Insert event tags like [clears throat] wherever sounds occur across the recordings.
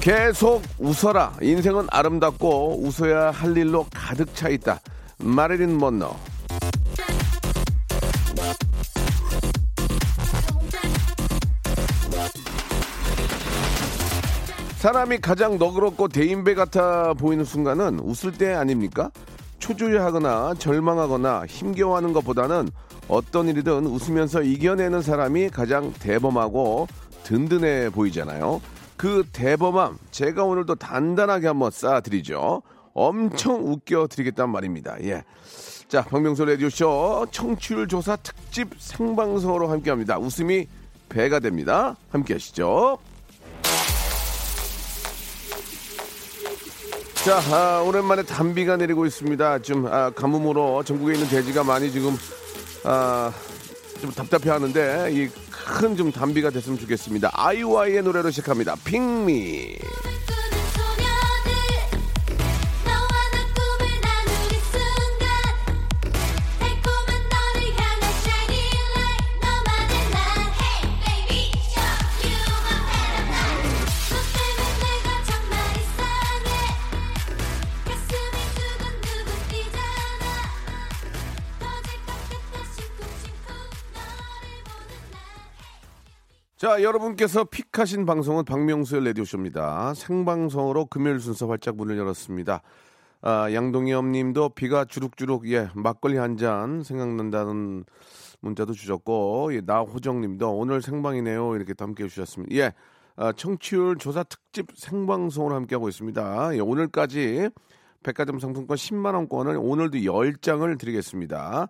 계속 웃어라. 인생은 아름답고 웃어야 할 일로 가득 차 있다. 마릴린 먼너. 사람이 가장 너그럽고 대인배 같아 보이는 순간은 웃을 때 아닙니까? 초조해하거나 절망하거나 힘겨워하는 것보다는 어떤 일이든 웃으면서 이겨내는 사람이 가장 대범하고 든든해 보이잖아요. 그 대범함 제가 오늘도 단단하게 한번 쌓아드리죠. 엄청 웃겨드리겠단 말입니다. 예. 자, 박명수 라디오쇼 청취율 조사 특집 생방송으로 함께합니다. 웃음이 배가 됩니다. 함께 하시죠. 자, 아, 오랜만에 단비가 내리고 있습니다. 좀 아, 가뭄으로 전국에 있는 돼지가 많이 지금 아, 좀 답답해 하는데 이 큰좀 단비가 됐으면 좋겠습니다. 아이와이의 노래로 시작합니다. 핑미. 자, 여러분께서 픽하신 방송은 박명수의 라디오쇼입니다. 생방송으로 금요일 순서 활짝 문을 열었습니다. 아, 양동엽 님도 비가 주룩주룩, 예, 막걸리 한 잔 생각난다는 문자도 주셨고, 예, 나호정 님도 오늘 생방이네요. 이렇게 또 함께 해주셨습니다. 예, 아, 청취율 조사 특집 생방송으로 함께하고 있습니다. 예, 오늘까지 백화점 상품권 10만원권을 오늘도 10장을 드리겠습니다.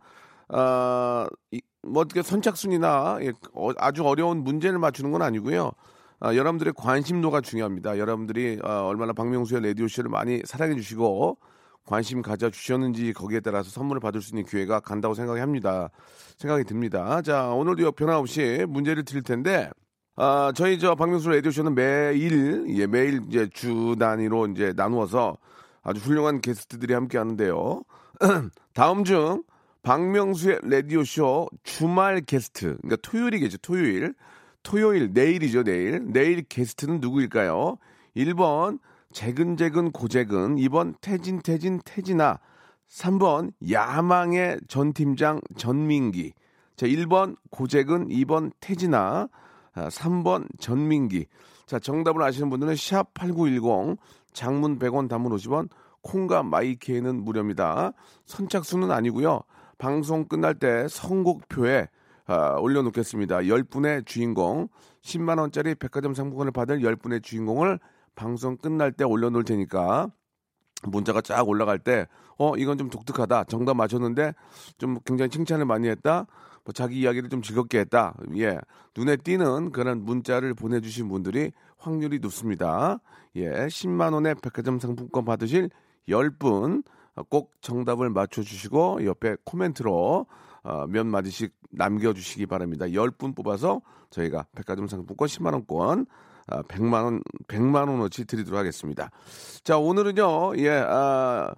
아, 이, 뭐 어떻게 선착순이나 예, 어, 아주 어려운 문제를 맞추는 건 아니고요. 아, 여러분들의 관심도가 중요합니다. 여러분들이 아, 얼마나 박명수의 라디오 쇼를 많이 사랑해 주시고 관심 가져 주셨는지 거기에 따라서 선물을 받을 수 있는 기회가 간다고 생각이 합니다. 생각이 듭니다. 자, 오늘도 변함없이 문제를 드릴 텐데 아, 저희 저 박명수 라디오 쇼는 매일 예, 매일 이제 주 단위로 이제 나누어서 아주 훌륭한 게스트들이 함께 하는데요. [clears throat] 다음 중 박명수의 라디오쇼 주말 게스트, 그러니까 토요일이겠죠, 토요일. 토요일, 내일이죠, 내일. 내일 게스트는 누구일까요? 1번, 재근재근 고재근. 2번, 태진, 태진, 태진아. 3번, 야망의 전 팀장 전민기. 자, 1번, 고재근. 2번, 태진아. 아, 3번, 전민기. 자, 정답을 아시는 분들은 샵8910, 장문 100원, 단문 50원, 콩과 마이케이는 무료입니다. 선착순은 아니고요. 방송 끝날 때 선곡표에 아, 올려놓겠습니다. 10분의 주인공, 10만원짜리 백화점 상품권을 받을 10분의 주인공을 방송 끝날 때 올려놓을 테니까 문자가 쫙 올라갈 때, 어, 이건 좀 독특하다. 정답 맞췄는데 좀 굉장히 칭찬을 많이 했다. 뭐 자기 이야기를 좀 즐겁게 했다. 예. 눈에 띄는 그런 문자를 보내주신 분들이 확률이 높습니다. 예. 10만원의 백화점 상품권 받으실 10분 꼭 정답을 맞춰주시고 옆에 코멘트로 어, 몇 마디씩 남겨주시기 바랍니다. 10분 뽑아서 저희가 백화점 상품권 10만원권 아, 100만 원, 100만 원어치 드리도록 하겠습니다. 자, 오늘은요, 예, 아,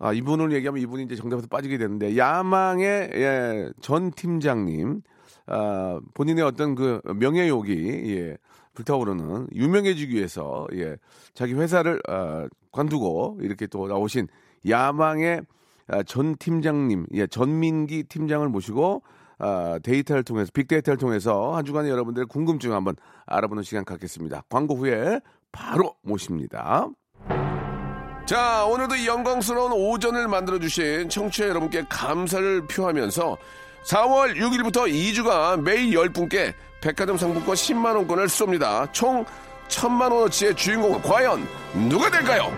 아, 이분을 얘기하면 이분이 이제 정답에서 빠지게 되는데, 야망의, 예, 전 팀장님, 아, 본인의 어떤 그 명예욕이, 예, 불타오르는, 유명해지기 위해서, 예, 자기 회사를, 아, 관두고, 이렇게 또 나오신 야망의 아, 전 팀장님, 예, 전민기 팀장을 모시고, 아, 데이터를 통해서 빅데이터를 통해서 한 주간의 여러분들의 궁금증 한번 알아보는 시간 갖겠습니다. 광고 후에 바로 모십니다. 자, 오늘도 이 영광스러운 오전을 만들어 주신 청취자 여러분께 감사를 표하면서 4월 6일부터 2주간 매일 10분께 백화점 상품권 10만원권을 쏩니다. 총 1000만원어치의 주인공은 과연 누가 될까요?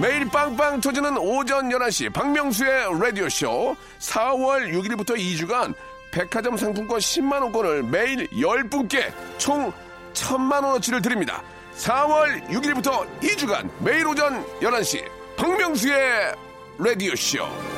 매일 빵빵 터지는 오전 11시 박명수의 라디오쇼 4월 6일부터 2주간 백화점 상품권 10만원권을 매일 10분께 총 1000만원어치를 드립니다. 4월 6일부터 2주간 매일 오전 11시 박명수의 라디오쇼.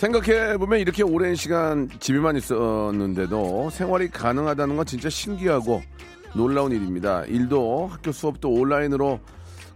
생각해보면 이렇게 오랜 시간 집에만 있었는데도 생활이 가능하다는 건 진짜 신기하고 놀라운 일입니다. 일도 학교 수업도 온라인으로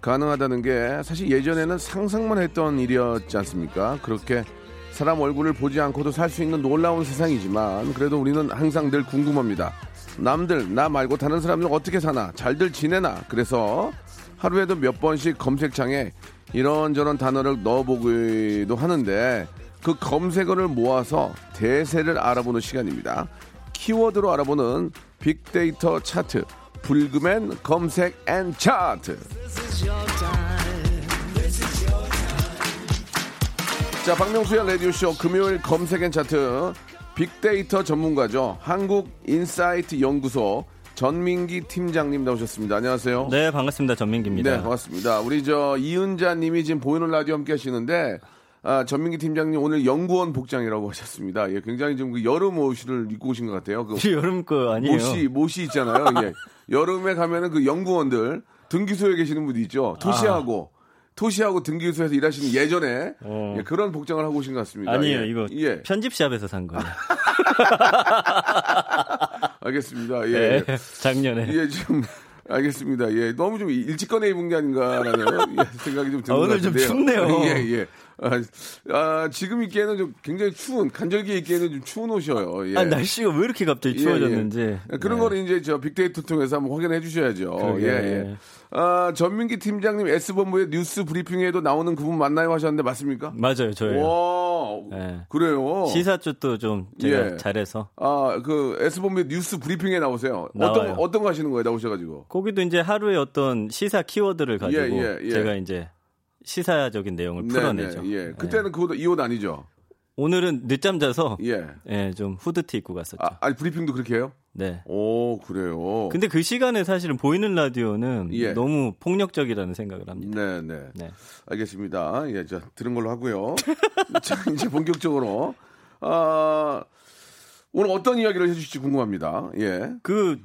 가능하다는 게 사실 예전에는 상상만 했던 일이었지 않습니까? 그렇게 사람 얼굴을 보지 않고도 살 수 있는 놀라운 세상이지만 그래도 우리는 항상 늘 궁금합니다. 남들, 나 말고 다른 사람들 어떻게 사나? 잘들 지내나? 그래서 하루에도 몇 번씩 검색창에 이런저런 단어를 넣어보기도 하는데 그 검색어를 모아서 대세를 알아보는 시간입니다. 키워드로 알아보는 빅데이터 차트, 불금엔 검색 and 차트. 자, 박명수의 라디오쇼 금요일 검색 and 차트 빅데이터 전문가죠. 한국인사이트 연구소 전민기 팀장님 나오셨습니다. 안녕하세요. 네, 반갑습니다. 전민기입니다. 네, 반갑습니다. 우리 저 이은자 님이 지금 보이는 라디오 함께 하시는데 아, 전민기 팀장님 오늘 연구원 복장이라고 하셨습니다. 예, 굉장히 좀 그 여름 옷을 입고 오신 것 같아요. 그 [laughs] 여름 거 아니에요? 모시 모시 있잖아요. 예. 여름에 가면은 그 연구원들 등기소에 계시는 분이 있죠. 토시하고 토시하고 등기소에서 일하시는 예전에 어. 예, 그런 복장을 하고 오신 것 같습니다. 아니에요. 예. 이거 예. 편집샵에서 산 거예요. [laughs] 알겠습니다. 예. 네, 작년에. 예, 좀 알겠습니다. 예, 너무 좀 일찍 꺼내 입은 게 아닌가라는 예, 생각이 좀 드는 아, 오늘 것좀 같은데요. 춥네요. 예, 예. 아, 아, 지금 입기에는 좀 굉장히 추운 간절기 입기에는 좀 추운 옷이에요. 예. 아, 날씨가 왜 이렇게 갑자기 예, 추워졌는지. 예. 그런 네. 거를 이제 저 빅데이터 통해서 한번 확인해 주셔야죠. 그러게. 예, 예. 아, 전민기 팀장님 S본부의 뉴스 브리핑에도 나오는 그분 맞나요 하셨는데 맞습니까? 맞아요, 저예요. 와, 네. 그래요. 시사 쪽도 좀 제가 예. 잘해서. 아, 그 S본부의 뉴스 브리핑에 나오세요. 어떤 나와요. 어떤 거 하시는 거예요? 나오셔 가지고. 거기도 이제 하루에 어떤 시사 키워드를 가지고 예, 예. 제가 이제 시사적인 내용을 풀어내죠. 네, 네, 예. 네. 그때는 그것도 이 옷 아니죠? 오늘은 늦잠 자서 예. 예, 좀 후드티 입고 갔었죠. 아, 아니 브리핑도 그렇게 해요? 네. 오, 그래요. 근데 그 시간에 사실은 보이는 라디오는 예. 너무 폭력적이라는 생각을 합니다. 네, 네. 네. 알겠습니다. 예, 자, 들은 걸로 하고요. [laughs] 자, 이제 본격적으로 아, 오늘 어떤 이야기를 해 주실지 궁금합니다. 예. 그,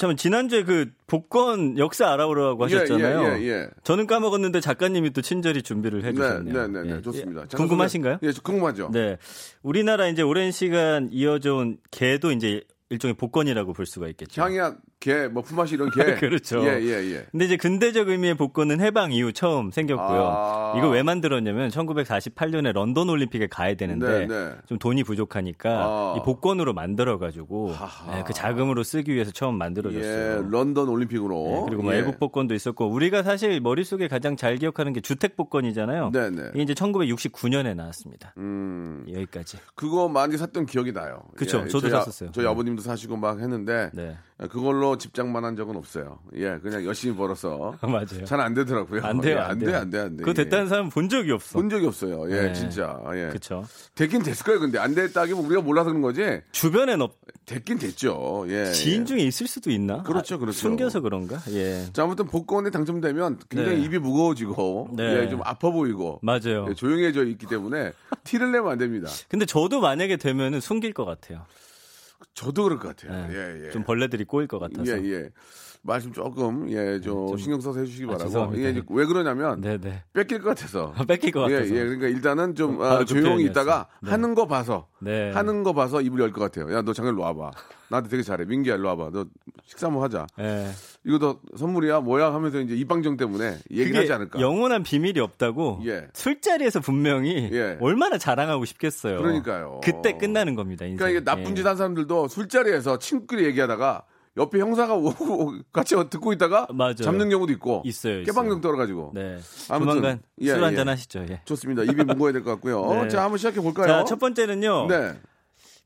참, 지난주에 그 복권 역사 알아보라고 하셨잖아요. 예, 예, 예, 예. 저는 까먹었는데 작가님이 또 친절히 준비를 네, 해주셨네요. 네, 네, 네, 예. 좋습니다. 예. 궁금하신가요? 예, 궁금하죠. 네. 우리나라 이제 오랜 시간 이어져 온 개도 이제 일종의 복권이라고 볼 수가 있겠죠. 향약, 개, 뭐 품앗이 이런 개. [laughs] 그렇죠. 예, 예, 예. 근데 이제 근대적 의미의 복권은 해방 이후 처음 생겼고요. 아. 이거 왜 만들었냐면 1948년에 런던 올림픽에 가야 되는데 네, 네. 좀 돈이 부족하니까 아. 이 복권으로 만들어 가지고 네, 그 자금으로 쓰기 위해서 처음 만들어졌어요. 예, 런던 올림픽으로. 네, 그리고 뭐 예. 애국 복권도 있었고 우리가 사실 머릿속에 가장 잘 기억하는 게 주택 복권이잖아요. 네, 네. 이게 이제 1969년에 나왔습니다. 음, 여기까지. 그거 많이 샀던 기억이 나요. 그쵸, 저도 저희 아- 샀었어요. 저희 네. 아버님도 사시고 막 했는데 네. 그걸로 집장만 한 적은 없어요. 예, 그냥 열심히 벌어서 [laughs] 맞아요. 잘 안 되더라고요. 안 돼요, 예, 안 안 돼요. 돼, 안 돼, 안 돼. 그거 됐다는 사람 본 적이 없어. 본 적이 없어요. 예, 네. 진짜. 예. 그렇죠. 됐긴 됐을 거예요. 근데 안 됐다기면 우리가 몰라서 그런 거지. 주변엔 없 됐긴 됐죠. 예. 지인 예. 중에 있을 수도 있나? 그렇죠, 아, 그렇죠. 숨겨서 그런가? 예. 자, 아무튼 복권에 당첨되면 굉장히 네. 입이 무거워지고 네. 예, 좀 아파 보이고 맞아요. 예, 조용해져 있기 때문에 티를 내면 안 됩니다. 근데 저도 만약에 되면은 숨길 것 같아요. 저도 그럴 것 같아요. 예. 예, 예. 좀 벌레들이 꼬일 것 같아서. 예, 예. 말씀 조금 예, 좀 신경 써서 해주시기 아, 바라고. 죄송합니다. 예, 이제 왜 그러냐면 네네. 뺏길 것 같아서. [laughs] 뺏길 것 예, 같아서. 예. 그러니까 일단은 좀 바로 아, 그 조용히. 있다가 네. 하는 거 봐서 네. 하는 거 봐서 입을 열 것 같아요. 야, 너 잠깐 일로 와봐. 나한테 되게 잘해. 민기야, 일로 와봐. 너 식사 한번 하자. 예. 이거 너 선물이야, 뭐야 하면서 이제 입방정 때문에 얘기를 그게 하지 않을까. 영원한 비밀이 없다고 예. 술자리에서 분명히 예. 얼마나 자랑하고 싶겠어요. 그러니까요. 그때 끝나는 겁니다. 인생. 그러니까 이게 나쁜 예. 짓한 사람들도 술자리에서 친구끼리 얘기하다가 옆에 형사가 오고 같이 듣고 있다가 맞아요. 잡는 경우도 있고 있어요. 깨방정 떨어가지고 네. 아무튼, 예, 술 예. 한잔 하시죠. 예. 좋습니다. 입이 무거워야 될 것 같고요. 네. 자, 한번 시작해 볼까요? 자, 첫 번째는요. 네.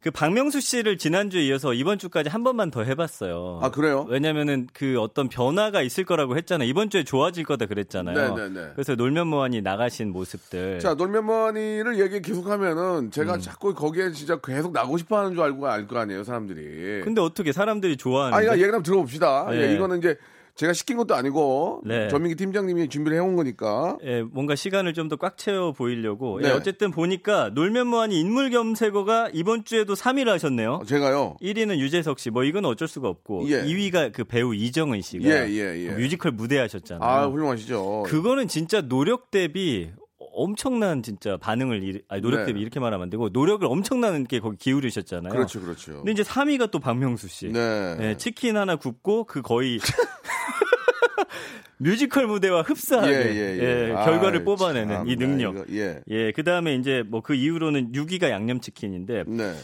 그 박명수 씨를 지난주에 이어서 이번 주까지 한 번만 더 해봤어요. 아, 그래요? 왜냐면은 그 어떤 변화가 있을 거라고 했잖아요. 이번 주에 좋아질 거다 그랬잖아요. 네, 네, 네. 그래서 놀면 뭐하니 나가신 모습들. 자, 놀면머니를 얘기 계속하면은 음. 제가 자꾸 거기에 진짜 계속 나고 싶어 하는 줄 알고 알 거 아니에요, 사람들이. 근데 어떻게 사람들이 좋아하는? 아니, 얘기 한번 들어봅시다. 네. 예, 이거는 이제 제가 시킨 것도 아니고 네. 전민기 팀장님이 준비를 해온 거니까. 예, 뭔가 시간을 좀 더 꽉 채워 보이려고. 네. 예, 어쨌든 보니까 놀면 뭐하니 인물 검색어가 이번 주에도 3위를 하셨네요. 제가요. 1위는 유재석 씨, 뭐 이건 어쩔 수가 없고 예. 2위가 그 배우 이정은 씨가 예, 예, 예. 그 뮤지컬 무대 하셨잖아요. 아, 훌륭하시죠. 그거는 진짜 노력 대비 엄청난 진짜 반응을 일, 아니 노력 네. 대비 이렇게 말하면 안 되고 노력을 엄청나게 거기 기울이셨잖아요. 그렇죠, 그렇죠. 근데 이제 3위가 또 박명수 씨. 네. 네, 치킨 하나 굽고 그 거의 [laughs] 뮤지컬 무대와 흡사하게 예, 결과를 아이, 뽑아내는 참나, 이 능력. 이거, 예. 예, 그 다음에 이제 뭐 그 이후로는 6위가 양념치킨인데 네.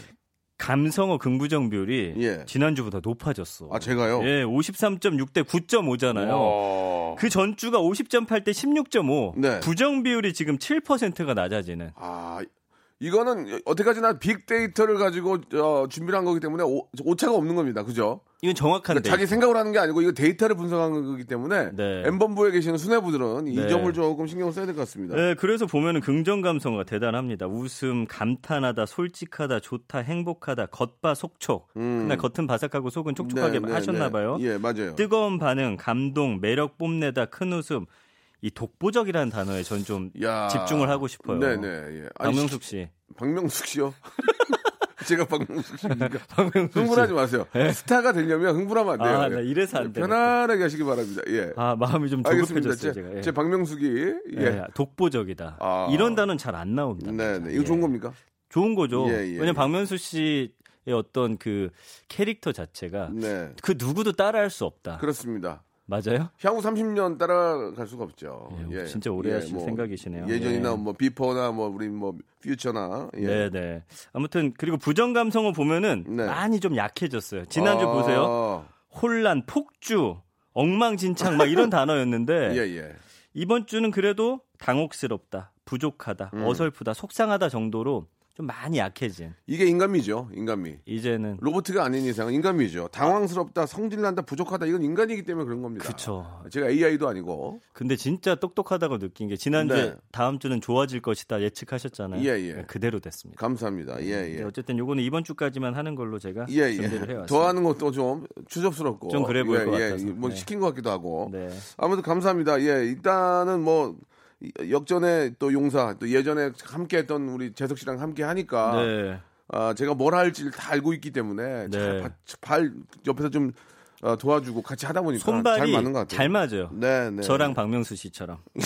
감성어 긍부정 비율이 예. 지난주보다 높아졌어. 아, 제가요? 예, 53.6 대 9.5잖아요. 와. 그 전주가 50.8 대 16.5. 네. 부정 비율이 지금 7%가 낮아지는. 아, 이거는 어떻게까지나 빅데이터를 가지고 어, 준비를 한 거기 때문에 오, 오차가 없는 겁니다. 그죠? 이건 정확한데. 그러니까 자기 생각을 하는 게 아니고 이거 데이터를 분석한 거기 때문에 네. M본부에 계시는 수뇌부들은 이 네. 점을 조금 신경을 써야 될 것 같습니다. 네, 그래서 보면 은 긍정 감성가 대단합니다. 웃음, 감탄하다, 솔직하다, 좋다, 행복하다, 겉바 속촉. 그날 겉은 바삭하고 속은 촉촉하게 음. 네, 네, 하셨나 네. 봐요. 예, 맞아요. 뜨거운 반응, 감동, 매력 뽐내다, 큰 웃음. 이 독보적이라는 단어에 전좀 야. 집중을 하고 싶어요. 네네. 예. 아니, 박명숙 씨. 박명숙 씨요? [laughs] 제가 박명숙 씨입니까? [laughs] 박명숙 씨. 흥분하지 마세요. 스타가 되려면 흥분하면 안 돼요. 아, 예. 나 이래서 안 돼. 편안하게 하시기 바랍니다. 예. 아, 마음이 좀. 조급해졌어요, 제, 제가. 예. 제 박명숙이 예. 예, 독보적이다. 아. 이런 단어는 잘 안 나옵니다. 네 네. 이거 좋은 겁니까? 좋은 거죠. 예, 예, 왜냐면 예. 박명수 씨의 어떤 그 캐릭터 자체가 네. 그 누구도 따라할 수 없다. 그렇습니다. 맞아요? 향후 30년 따라갈 수가 없죠. 예, 진짜 오래 하실 생각이시네요. 예전이나 예. 뭐 비포나 뭐 우리 뭐 퓨처나 예. 네, 네. 아무튼 그리고 부정 감성을 보면은 네. 많이 좀 약해졌어요. 지난주 아, 보세요. 혼란, 폭주, 엉망진창 막 이런 [laughs] 단어였는데 예, 예. 이번 주는 그래도 당혹스럽다, 부족하다, 음. 어설프다, 속상하다 정도로 좀 많이 약해진. 이게 인간미죠. 인간미. 이제는 로봇가 아닌 이상은 인간미죠. 당황스럽다, 성질난다, 부족하다. 이건 인간이기 때문에 그런 겁니다. 그쵸. 제가 AI도 아니고. 근데 진짜 똑똑하다고 느낀 게 지난주에 네. 다음 주는 좋아질 것이다 예측하셨잖아요. 예, 예. 네, 그대로 됐습니다. 감사합니다. 예, 네, 예. 어쨌든 요거는 이번 주까지만 하는 걸로 제가 예, 준비를 예. 해왔습니다. 더하는 것도 좀 추접스럽고. 좀 그래 보일 예, 것 예. 같아서. 뭐 네. 시킨 것 같기도 하고. 네. 아무튼 감사합니다. 예, 일단은 뭐 역전에 또 용사 또 예전에 함께했던 우리 재석 씨랑 함께 하니까 네. 아, 제가 뭘 할지를 다 알고 있기 때문에 네. 잘, 바- 발 옆에서 좀 어, 도와주고 같이 하다 보니까 손발이 잘 맞는 것 같아요. 잘 맞아요. 네, 네. 저랑 박명수 씨처럼. [laughs]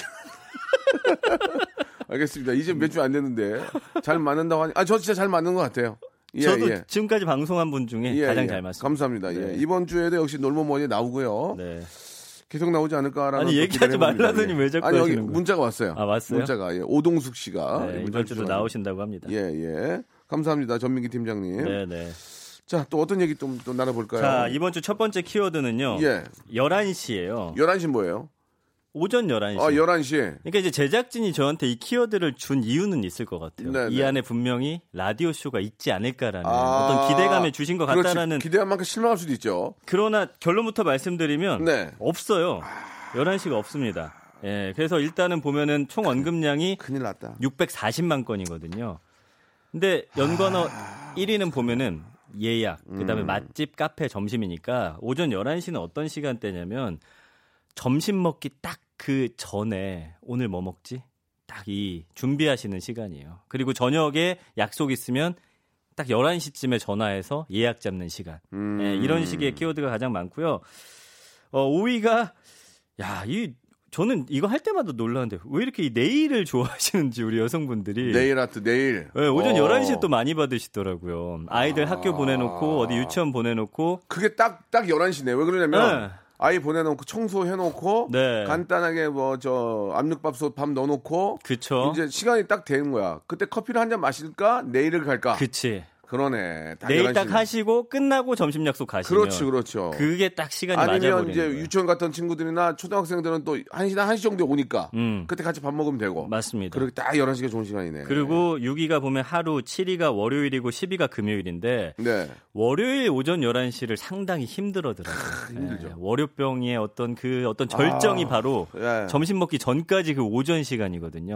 알겠습니다. 이제 몇 주 안 됐는데 잘 맞는다고 하니 아, 저 진짜 잘 맞는 것 같아요. 예, 저도 예. 지금까지 방송한 분 중에 예, 가장 예. 잘 맞습니다. 감사합니다. 예. 네. 이번 주에도 역시 놀모머니 나오고요. 네. 계속 나오지 않을까라는 아니, 또 얘기하지. 말라더니 왜 자꾸 아니 여기 거예요? 문자가 왔어요. 아, 왔어요? 문자가 예. 오동숙 씨가 네, 이번 주도. 나오신다고 합니다. 예, 예. 감사합니다. 전민기 팀장님. 네, 네. 자, 또 어떤 얘기 좀 또 나눠볼까요? 자, 이번 주 첫 번째 키워드는요. 예. 11시예요. 11시 뭐예요? 오전 11시. 아, 11시. 그러니까 이제 제작진이 저한테 이 키워드를 준 이유는 있을 것 같아요. 네, 이 네. 안에 분명히 라디오 쇼가 있지 않을까라는 아, 어떤 기대감을 주신 것. 같다라는 기대한 만큼 실망할 수도 있죠. 그러나 결론부터 말씀드리면 네. 없어요. 11시가 없습니다. 예, 그래서 일단은 보면은 총 언급량이 큰일 났다. 640만 건이거든요. 근데 연관어 아. 1위는 보면은 예약, 그다음에 음. 맛집, 카페, 점심이니까 오전 11시는 어떤 시간대냐면 점심 먹기 딱 그 전에 오늘 뭐 먹지? 딱 이 준비하시는 시간이에요. 그리고 저녁에 약속 있으면 딱 11시쯤에 전화해서 예약 잡는 시간. 음. 예, 이런 식의 키워드가 가장 많고요. 어, 5위가 야, 이 저는 이거 할 때마다 놀라는데 왜 이렇게 이 네일을 [laughs] 좋아하시는지 우리 여성분들이 네일 아트, 네일. 예, 오전 어. 11시에 또 많이 받으시더라고요. 아이들 학교 보내놓고 어디 유치원 보내놓고 그게 딱, 딱 11시네. 왜 그러냐면, 네. 아이 보내놓고 청소해놓고, 네. 간단하게 뭐, 저, 압력밥솥 밥 넣어놓고, 그쵸 이제 시간이 딱 되는 거야. 그때 커피를 한 잔 마실까? 내일을 갈까? 그치 그러네. 딱 내일 11시 딱 네. 하시고 끝나고 점심 약속 가시면 그렇죠, 그렇죠. 그게 딱 시간이 아니면 이제 거예요. 유치원 갔던 친구들이나 초등학생들은 또 1시나 1시 정도에 오니까 음. 그때 같이 밥 먹으면 되고. 맞습니다. 그렇게 딱 11시가 좋은 시간이네. 그리고 6위가 보면 하루 7위가 월요일이고 10위가 금요일인데 네. 월요일 오전 11시를 상당히 힘들어더라고요. 힘들죠. 예, 월요병의 어떤 그 어떤 절정이 아, 바로 예. 점심 먹기 전까지 그 오전 시간이거든요.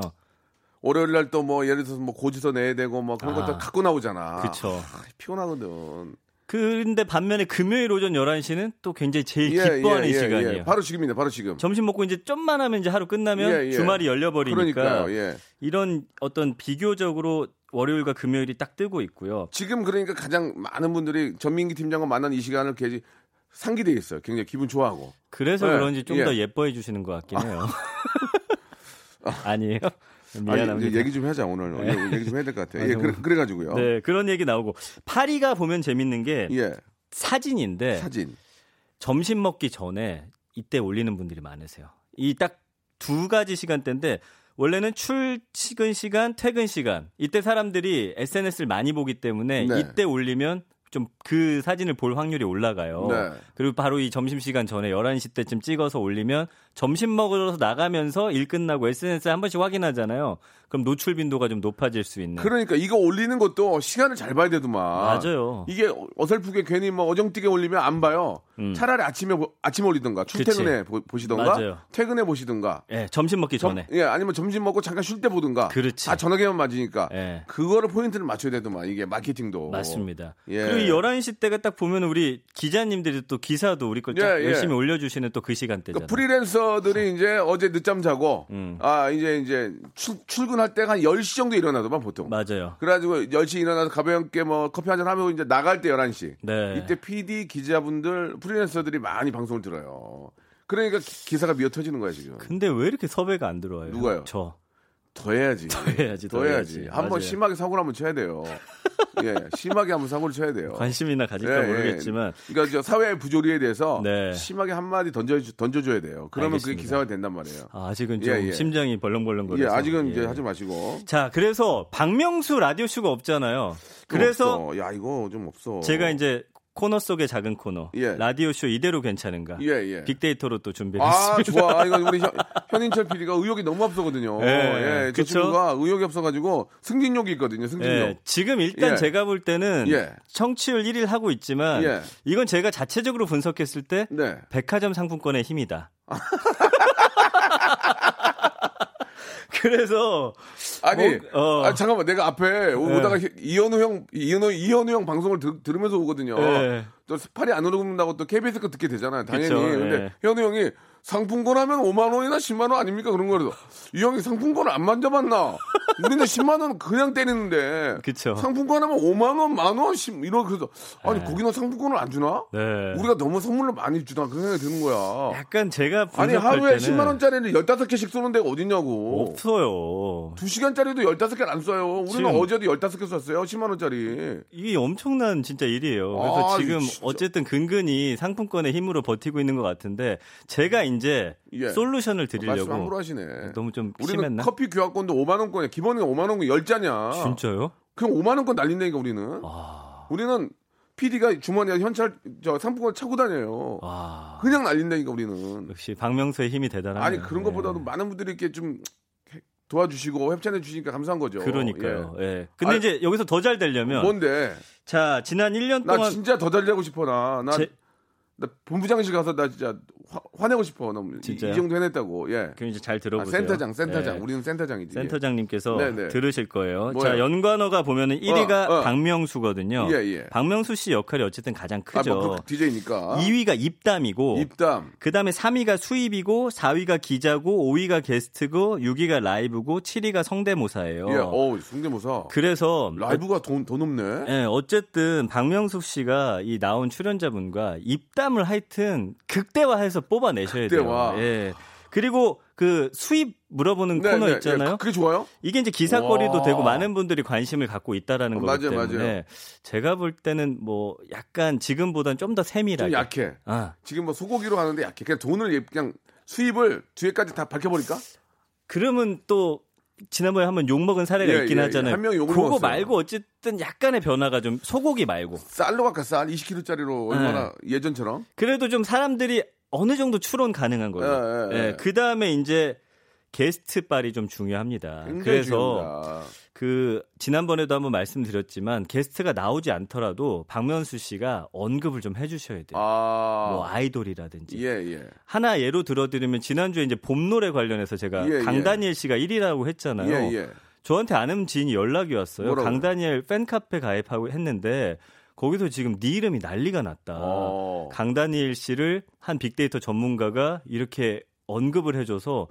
월요일 날 또 뭐 예를 들어서 뭐 고지서 내야 되고 뭐 그런 아. 것도 갖고 나오잖아. 그쵸. 아, 피곤하거든. 근데 반면에 금요일 오전 11시는 또 굉장히 제일 예, 기뻐하는 예, 예, 시간이에요. 예. 바로 지금이네, 바로 지금. 점심 먹고 이제 좀만 하면 이제 하루 끝나면 예, 예. 주말이 열려 버리니까 그러니까요, 예. 이런 어떤 비교적으로 월요일과 금요일이 딱 뜨고 있고요. 지금 그러니까 가장 많은 분들이 전민기 팀장과 만난 이 시간을 굉장히 상기돼 있어요. 굉장히 기분 좋아하고. 그래서 네, 그런지 좀더 예. 예뻐해 주시는 것 같긴 해요. [laughs] 아니에요? 아니, 미안합니다. 이제 얘기 좀 하자 오늘 오늘 얘기 좀 해야 될 것 같아요. 아, 예. 그래, 그래가지고요. 네, 그런 얘기 나오고 파리가 보면 재밌는 게 예, 사진인데 사진. 점심 먹기 전에 이때 올리는 분들이 많으세요. 이 딱 두 가지 시간대인데 원래는 출퇴근 시간, 퇴근 시간 이때 사람들이 SNS를 많이 보기 때문에 네. 이때 올리면 좀 그 사진을 볼 확률이 올라가요. 네. 그리고 바로 이 점심 시간 전에 11시 때쯤 찍어서 올리면 점심 먹으러 나가면서 일 끝나고 SNS 한 번씩 확인하잖아요. 그럼 노출 빈도가 좀 높아질 수 있는. 그러니까 이거 올리는 것도 시간을 잘 봐야 되더만. 맞아요. 이게 어설프게 괜히 뭐 어정뛰게 올리면 안 봐요. 음. 차라리 아침에 보- 아침에 올리든가 출퇴근에 보, 보시던가 맞아요. 퇴근에 보시든가. 예, 점심 먹기 점- 전에. 예, 아니면 점심 먹고 잠깐 쉴 때 보든가. 그렇지. 다 저녁에만 맞으니까. 예. 그거를 포인트를 맞춰야 되더만 이게 마케팅도. 맞습니다. 예. 그리고 이 11시 때가 딱 보면 우리 기자님들이 또 기사도 우리 걸쫙 예, 예. 열심히 올려주시는 또 그 시간대잖아요. 그 프리랜서들이 이제 어제 늦잠 자고 음. 아 이제 이제 출, 출근 할 때가 한 10시 정도 일어나더만 보통. 맞아요. 그래가지고 10시 일어나서 가볍게 뭐 커피 한 잔 하면 이제 나갈 때 11시. 네. 이때 PD 기자분들 프리랜서들이 많이 방송을 들어요. 그러니까 기- 기사가 미어 터지는 거야 지금. 근데 왜 이렇게 섭외가 안 들어와요? 누가요? 저. 더 [laughs] 해야지. 더 해야지, 더 더 해야지. 해야지. 한번. 심하게 사고를 한번 쳐야 돼요. [laughs] 예, 심하게 한번 사고를 쳐야 돼요. 관심이나 가질까 예, 예. 모르겠지만 그러니까 저 사회의 부조리에 대해서 네. 심하게 한마디 던져 던져줘야 돼요. 그러면 그게 알겠습니다. 기사가 된단 말이에요. 아, 아직은 좀 예, 예. 심장이 예, 벌렁벌렁거려서. 아직은 예. 이제 하지 마시고. 자, 그래서 박명수 라디오 쇼가 없잖아요. 그래서 좀 없어. 야 이거 좀 없어. 제가 이제 코너 속의 작은 코너 예. 라디오 쇼 이대로 괜찮은가? 예 예. 빅데이터로 또 준비했습니다. 아 좋아. 이거 우리 현, [laughs] 현인철 PD가 의욕이 너무 앞서거든요. 예, 예, 저 그쵸? 친구가 의욕이 없어가지고 승진욕이 있거든요. 승진욕. 예, 지금 일단 예. 제가 볼 때는 예. 청취율 1위를 하고 있지만 예. 이건 제가 자체적으로 분석했을 때 네. 백화점 상품권의 힘이다. [laughs] 그래서 아니, 뭐, 어. 아, 잠깐만, 내가 앞에 오다가 이현우 형, 이현우, 이현우 형 방송을 들, 으면서 오거든요. 예. 또 팔이 안 오른다고 또 KBS 거 듣게 되잖아요. 당연히. 그쵸, 근데 예. 현우 형이 상품권 하면 5만 원이나 10만 원 아닙니까? 그런 거라서 이 형이 상품권을 안 만져봤나? 우리는 10만 원 그냥 때리는데 그쵸. 상품권 하면 5만 원, 만 원, 10, 이러 그래서 아니 거기는 상품권을 안 주나? 네. 우리가 너무 선물로 많이 주나 그런 생각이 드는 거야. 약간 제가 아니 하루에 때는 10만 원짜리를 15개씩 쏘는 데가 어딨냐고. 없어요. 두 시간짜리도 15개 안 써요. 우리는 어제도 15개 썼어요. 10만 원짜리. 이게 엄청난 진짜 일이에요. 그래서 아, 지금 진짜. 어쨌든 근근히 상품권의 힘으로 버티고 있는 것 같은데 제가 이제 예. 솔루션을 드리려고 함부로 하시네. 너무 좀 우리는 심했나? 커피 교환권도 5만 원권이야. 기본이 5만 원권 10잔이야. 진짜요? 그럼 5만 원권 날린다니까 우리는. 아, 우리는 PD가 주머니에 현찰 저 상품권 차고 다녀요. 와. 그냥 날린다니까 우리는. 역시 박명수의 힘이 대단하네요. 아니 그런 것보다도 예. 많은 분들이 이렇게 좀 도와주시고 협찬해 주시니까 감사한 거죠. 그러니까요. 예. 예. 근데 아니, 이제 여기서 더 잘 되려면 뭔데? 자 지난 1년 나 동안 진짜 더 달리고 싶어 나. 나, 제- 나 본부장실 가서 나 진짜 화, 화내고 싶어. 너무 이, 진짜요? 이 정도 해냈다고. 예. 그럼 이제 잘 아, 들어보세요. 센터장, 센터장. 예. 우리는 센터장이지. 센터장님께서 네, 네. 들으실 거예요. 뭐예요? 자, 연관어가 보면은 1위가 어. 박명수거든요. 예, 예. 박명수 씨 역할이 어쨌든 가장 아, 크죠. 뭐, 그 DJ니까. 2위가 입담이고 입담. 그 다음에 3위가 수입이고 4위가 기자고 5위가 게스트고 6위가 라이브고 7위가 성대모사예요. 예, 어우, 성대모사. 그래서 라이브가 더, 더 높네. 예, 어쨌든 박명숙 씨가 이 나온 출연자분과 입담 을 하여튼 극대화해서 뽑아내셔야 극대화. 돼요. 예. 그리고 그 수입 물어보는 네, 코너 네. 있잖아요. 예, 그게 좋아요? 이게 이제 기사거리도 와. 되고 많은 분들이 관심을 갖고 있다라는 어, 거기 맞아요, 때문에 맞아요. 제가 볼 때는 뭐 약간 지금보다는 좀더좀 세밀하게 약해. 아, 지금 뭐 소고기로 하는데 약해. 그냥 돈을 예- 그냥 수입을 뒤에까지 다 밝혀버릴까? 그러면 또 지난번에 한번 욕 먹은 사례가 예, 있긴 예, 하잖아요. 한명 욕을 그거 먹었어요. 말고 어쨌든 약간의 변화가 좀 소고기 말고 쌀로 바꿔 쌀 20kg짜리로 얼마나 예전처럼 그래도 좀 사람들이 어느 정도 추론 가능한 거예요. 예, 예, 예. 그 다음에 이제 게스트 빨이 좀 중요합니다. 그래서 중요합니다. 그 지난번에도 한번 말씀드렸지만 게스트가 나오지 않더라도 박명수 씨가 언급을 좀 해주셔야 돼요. 아, 뭐 아이돌이라든지 예, 예. 하나 예로 들어드리면 지난주에 이제 봄 노래 관련해서 제가 예, 예. 강다니엘 씨가 1위라고 했잖아요. 예, 예. 저한테 아는 지인이 연락이 왔어요. 뭐라고요? 강다니엘 팬카페 가입하고 했는데 거기서 지금 네 이름이 난리가 났다. 어. 강다니엘 씨를 한 빅데이터 전문가가 이렇게 언급을 해줘서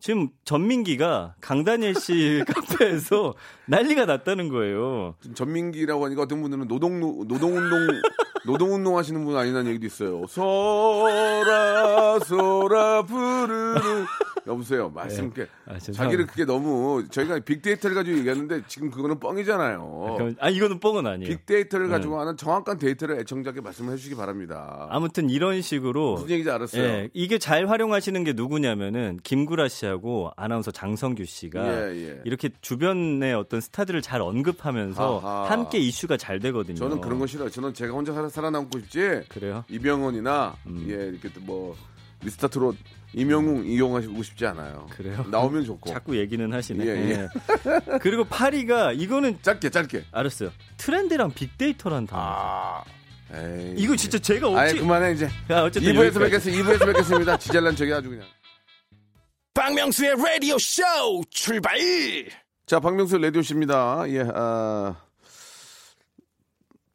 지금 전민기가 강다니엘 씨 [laughs] 카페에서 난리가 났다는 거예요. 전민기라고 하니까 어떤 분들은 노동 노동운동 [laughs] 노동운동 하시는 분 아니라는 얘기도 있어요. 소라 소라 부르는 여보세요. 말씀 게 아. 자기를 그게 너무 저희가 빅데이터를 가지고 얘기하는데 지금 그거는 뻥이잖아요. 그럼- 아 이거는 뻥은 아니에요. 빅데이터를 네. 가지고 하는 정확한 데이터를 애청자께 말씀해 주시기 바랍니다. 아무튼 이런 식으로 무슨 얘기인지 알았어요. 예, 이게 잘 활용하시는 게 누구냐면은 김구라 씨하고 아나운서 장성규 씨가 예, 예. 이렇게 주변의 어떤 스타들을 잘 언급하면서 아하. 함께 이슈가 잘 되거든요. 저는 그런 거 싫어요. 저는 제가 혼자 살아, 살아남고 싶지. 그래요? 이병헌이나 음. 예 이렇게 또뭐 미스터트롯 이명웅 이용하고 싶지 않아요. 그래요? 나오면 좋고. 자꾸 얘기는 하시네. 예, 예. 예. 그리고 파리가 이거는 짧게 짧게. 알았어요. 트렌드랑 빅데이터란 단어. 아. 에이. 이거 진짜 제가 아예 어찌 그만해 이제. 야, 어쨌든 2부에서 여기까지. 뵙겠습니다. 2부에서 뵙겠습니다. 지잘난 척이 아주 그냥. 박명수의 라디오 쇼 출발 자, 박명수 라디오씨입니다. 예, 아,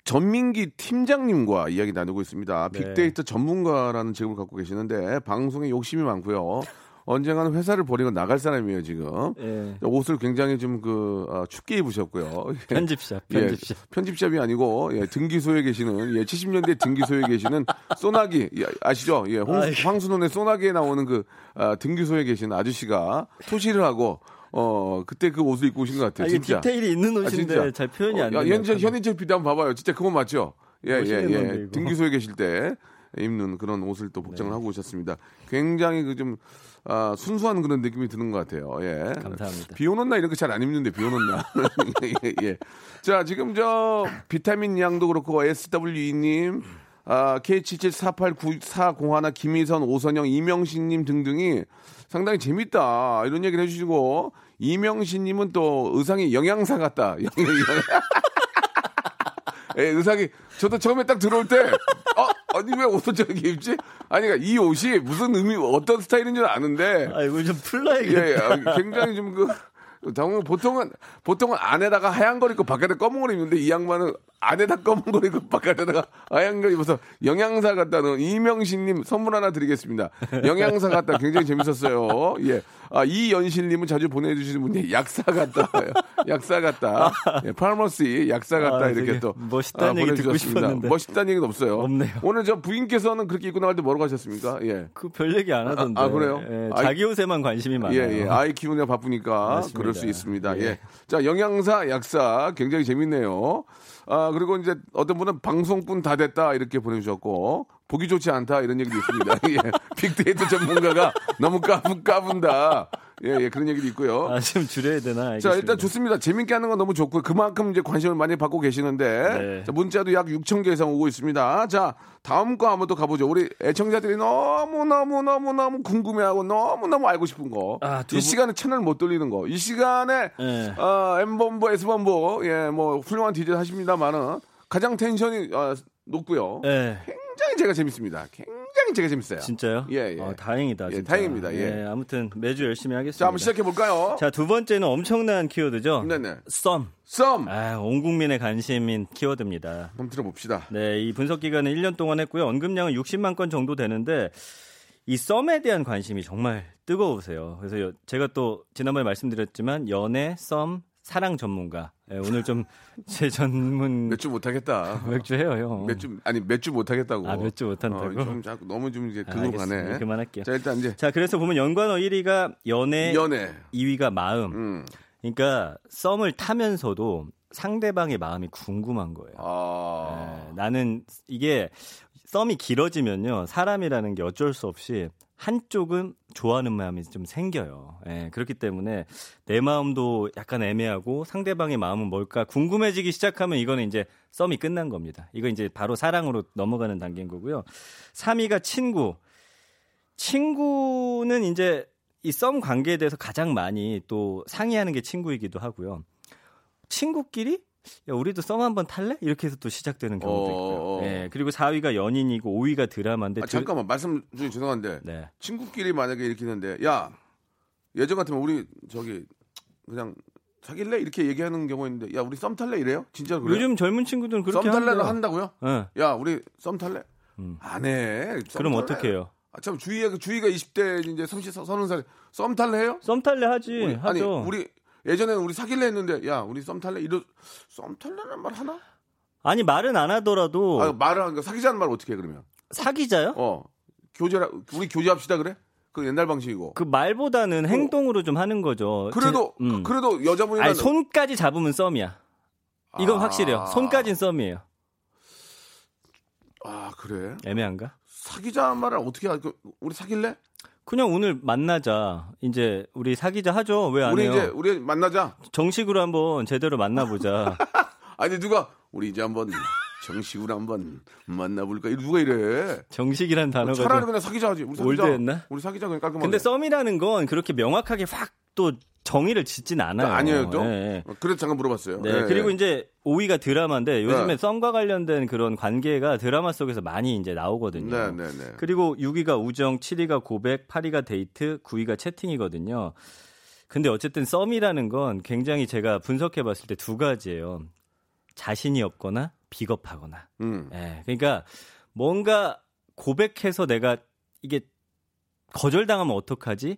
전민기 팀장님과 이야기 나누고 있습니다. 네. 빅데이터 전문가라는 직업을 갖고 계시는데 방송에 욕심이 많고요. 언젠가는 회사를 버리고 나갈 사람이에요 지금. 예. 옷을 굉장히 좀그 춥게 입으셨고요. [laughs] 편집샵, 예, 편집샵. 편집샵이 아니고 예, 등기소에 계시는 예, 70년대 등기소에 계시는 소나기 예, 아시죠? 예, 홍. 황순원의 소나기에 나오는 그 아, 등기소에 계신 아저씨가 토시를 하고 어 그때 그 옷을 입고 오신 것 같아요. 아, 진짜. 디테일이 있는 아, 옷인데 진짜. 잘 표현이 안 어, 되네요. 야, 현재 현인철 PD 한번 봐봐요. 진짜 그거 맞죠? 예, 예, 예. 이거. 등기소에 계실 때 입는 그런 옷을 또 복장을 네. 하고 오셨습니다. 굉장히 그좀 아, 순수한 그런 느낌이 드는 것 같아요. 예. 감사합니다. 비 오는 날거잘안 입는데 비 오는 날. [laughs] 예, 예. 자, 지금 저 비타민 양도 그렇고 SW2님, 아, K77489401 김희선, 오선영, 이명신님 등등이 상당히 재밌다. 이런 얘기를 해주시고, 이명신님은 또 의상이 영양사 같다. [laughs] 예, 의상이 저도 처음에 딱 들어올 때 어, 아니 왜 옷을 저렇게 입지? 아니 그러니까 이 옷이 무슨 의미 어떤 스타일인 줄 아는데 아, 이거 좀 예, 풀라야겠다. 예, 아, 굉장히 좀 그, 당연 보통은, 보통은 안에다가 하얀 걸 입고 바깥에 검은 걸 입는데 이 양반은 안에다 검은 걸 입고 바깥에다가 하얀 걸 입어서 영양사 같다는 이명신님 선물 하나 드리겠습니다. 영양사 같다. 굉장히 재밌었어요. 예. 아, 이연실님은 자주 보내주시는 분이 약사 같다. [laughs] 약사 같다. 예, 파르머시 약사 같다. 아, 이렇게 또. 멋있다는 얘기 듣고. 싶었는데. 멋있다는 얘기는 없어요. 없네요. 오늘 저 부인께서는 그렇게 입고 나갈 때 뭐라고 하셨습니까? 예. 그 별 얘기 안 하던데. 아, 그래요? 예, 자기 옷에만 관심이 많아요. 예, 예. 아이 키우느라 바쁘니까 맞습니다. 그럴 수 있습니다. 예. 예. 자, 영양사, 약사 굉장히 재밌네요. 아, 그리고 이제 어떤 분은 방송꾼 다 됐다 이렇게 보내주셨고 보기 좋지 않다 이런 얘기도 있습니다. [laughs] 예. 빅데이터 전문가가 너무 까분, 까분다. 예, 예. 그런 얘기도 있고요. 아, 좀 줄여야 되나? 자, 알겠습니다. 일단 좋습니다. 재밌게 하는 건 너무 좋고 그만큼 이제 관심을 많이 받고 계시는데 네. 자, 문자도 약 6천 개 이상 오고 있습니다. 자, 다음 거 한번 또 가보죠. 우리 애청자들이 너무 너무 너무 너무 궁금해하고 너무 너무 알고 싶은 거. 아, 두이 분- 시간에 채널 못 돌리는 거. 이 시간에 네. 어, M 본부, S 본부, 예, 뭐 훌륭한 DJ 하십니다만은 가장 텐션이 어, 높고요. 예. 굉장히 제가 재밌습니다. 굉장히 제가 재밌어요. 진짜요? 예, 예. 어, 다행이다. 예. 다행입니다. 예. 아무튼 매주 열심히 하겠습니다. 자, 한번 시작해 볼까요? 자, 두 번째는 엄청난 키워드죠. 네네. 썸. 썸 아, 온 국민의 관심인 키워드입니다. 한번 들어봅시다. 네, 이 분석 기간은 1년 동안 했고요. 언급량은 60만 건 정도 되는데 이 썸에 대한 관심이 정말 뜨거우세요. 그래서 여- 제가 또 지난번에 말씀드렸지만 연애, 썸, 사랑 전문가. 예, 오늘 좀 [laughs] 제 전문 몇주 못하겠다. 맥주 해요, 형. 몇주 아니 몇주 못하겠다고. 아, 몇주 못한다고? 어, 좀 자꾸 너무 좀 이제 아, 그거 알겠습니다. 가네. 그만할게요. 자 일단 이제 자, 그래서 보면 연관어 1위가 연애, 연애. 2위가 마음. 음. 그러니까 썸을 타면서도 상대방의 마음이 궁금한 거예요. 아. 예, 나는 이게 썸이 길어지면요 사람이라는 게 어쩔 수 없이 한쪽은 좋아하는 마음이 좀 생겨요. 예, 그렇기 때문에 내 마음도 약간 애매하고 상대방의 마음은 뭘까 궁금해지기 시작하면 이거는 이제 썸이 끝난 겁니다. 이거 이제 바로 사랑으로 넘어가는 단계인 거고요. 3위가 친구. 친구는 이제 이 썸 관계에 대해서 가장 많이 또 상의하는 게 친구이기도 하고요. 친구끼리 야, 우리도 썸 한번 탈래? 이렇게 해서 또 시작되는 경우도 있고요. 어. 예, 그리고 4위가 연인이고 5위가 드라마인데 아, 드- 잠깐만 말씀 중에 죄송한데 네. 친구끼리 만약에 이렇게 있는데 야 예전 같으면 우리 저기 그냥 사귈래 이렇게 얘기하는 경우 있는데 야 우리 썸 탈래 이래요? 진짜 그래요? 요즘 젊은 친구들은 그렇게 썸 탈래를. 한다고요? 예. 야 우리 썸 탈래? 음. 안 해. 썸 그럼? 어떻게 해요? 아, 참 주위가 주위가 20대 이제 30, 30살 썸 탈래 해요? 썸 탈래 하지 우리, 아니 하죠. 우리 예전에는 우리 사귈래 했는데 야 우리 썸 탈래 이러 썸 탈래는 말 하나? 아니 말은 안 하더라도 아 말을 하니까 사귀자는 말 어떻게 해 그러면? 사귀자요? 어 교제 우리 교제합시다 그래? 그 옛날 방식이고. 그 말보다는 행동으로 좀 하는 거죠. 그래도 제- 음. 그, 래도 여자분이랑 아니 손까지 잡으면 썸이야. 이건 아. 확실해요. 손까진 썸이에요. 아 그래? 애매한가? 사귀자는 말을 어떻게 하? 그, 우리 사귈래? 그냥 오늘 만나자. 이제 우리 사귀자 하죠. 왜안 우리 해요? 이제 우리 만나자. 정식으로 한번 제대로 만나보자. [laughs] 아니 누가 우리 이제 한번 정식으로 한번 만나볼까? 이 누가 이래? 정식이란 단어가 차라리 좀 그냥 사귀자 하지. 우리 사귀자. 올드했나? 우리 사귀자 그냥 깔끔하게. 근데 썸이라는 건 그렇게 명확하게 확 또 정의를 짓진 않아요. 아니에요 또? 어, 그래서 잠깐 물어봤어요. 네, 예, 그리고 예. 이제 5위가 드라마인데 요즘에 네. 썸과 관련된 그런 관계가 드라마 속에서 많이 이제 나오거든요. 네, 네, 네. 그리고 6위가 우정, 7위가 고백, 8위가 데이트, 9위가 채팅이거든요. 근데 어쨌든 썸이라는 건 굉장히 제가 분석해 봤을 때 두 가지예요. 자신이 없거나 비겁하거나. 음. 예. 그러니까 뭔가 고백해서 내가 이게 거절당하면 어떡하지?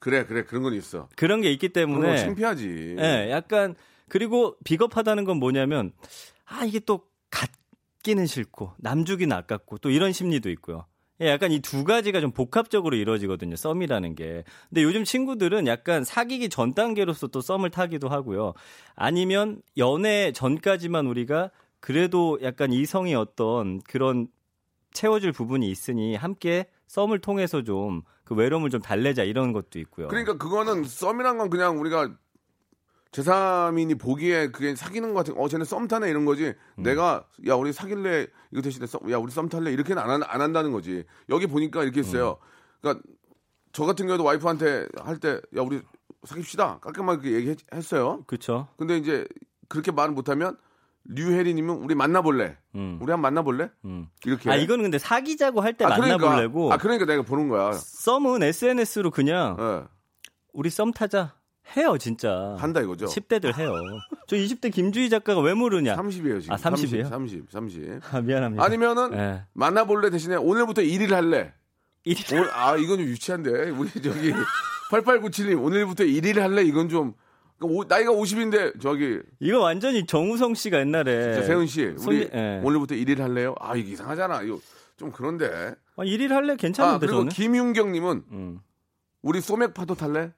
그래, 그래 그런 건 있어. 그런 게 있기 때문에 창피하지. 예, 약간 그리고 비겁하다는 건 뭐냐면 아 이게 또 갖기는 싫고 남주기는 아깝고 또 이런 심리도 있고요. 예, 약간 이 두 가지가 좀 복합적으로 이루어지거든요. 썸이라는 게. 근데 요즘 친구들은 약간 사귀기 전 단계로서 또 썸을 타기도 하고요. 아니면 연애 전까지만 우리가 그래도 약간 이성의 어떤 그런 채워줄 부분이 있으니 함께 썸을 통해서 좀 그 외로움을 좀 달래자 이런 것도 있고요. 그러니까 그거는 썸이란 건 그냥 우리가 제3인이 보기에 그게 사귀는 것 같은 어 쟤네 썸 타네 이런 거지 음. 내가 야 우리 사귈래 이거 대신에 썸, 야 우리 썸 탈래 이렇게는 안, 한- 안 한다는 거지 여기 보니까 이렇게 있어요 음. 그러니까 저 같은 경우도 와이프한테 할 때 야 우리 사귀시다 깔끔하게 얘기했어요 그렇죠. 근데 이제 그렇게 말을 못하면 류혜리님은 우리 만나볼래 음. 우리 한 번 만나볼래 음. 이렇게 아 이거는 근데 사귀자고 할때 아, 그러니까. 만나보려고 아 그러니까 내가 보는 거야 썸은 SNS로 그냥 예, 우리 썸 타자 해요 진짜. 한다 이거죠 10대들 해요. [laughs] 저 20대 김주희 작가가 왜 모르냐? 30이에요 지금 아, 30 이에요? 30 30 아, 미안합니다. 아니면은 예. 만나볼래 대신에 오늘부터 1일 할래. 일이 오늘, 아 이건 좀 유치한데 우리 저기 [laughs] 8897님 오늘부터 1일 할래 이건 좀 오- 나이가 50인데 저기 이거 완전히 정우성 씨가 옛날에 진짜 세훈 씨 우리 손이- 예. 오늘부터 1일 할래요? 아 이게 이상하잖아 이거 좀 그런데 아, 1일 할래 아 괜찮은데 그리고 저는. 김윤경님은 음. 우리 소맥 파도 탈래?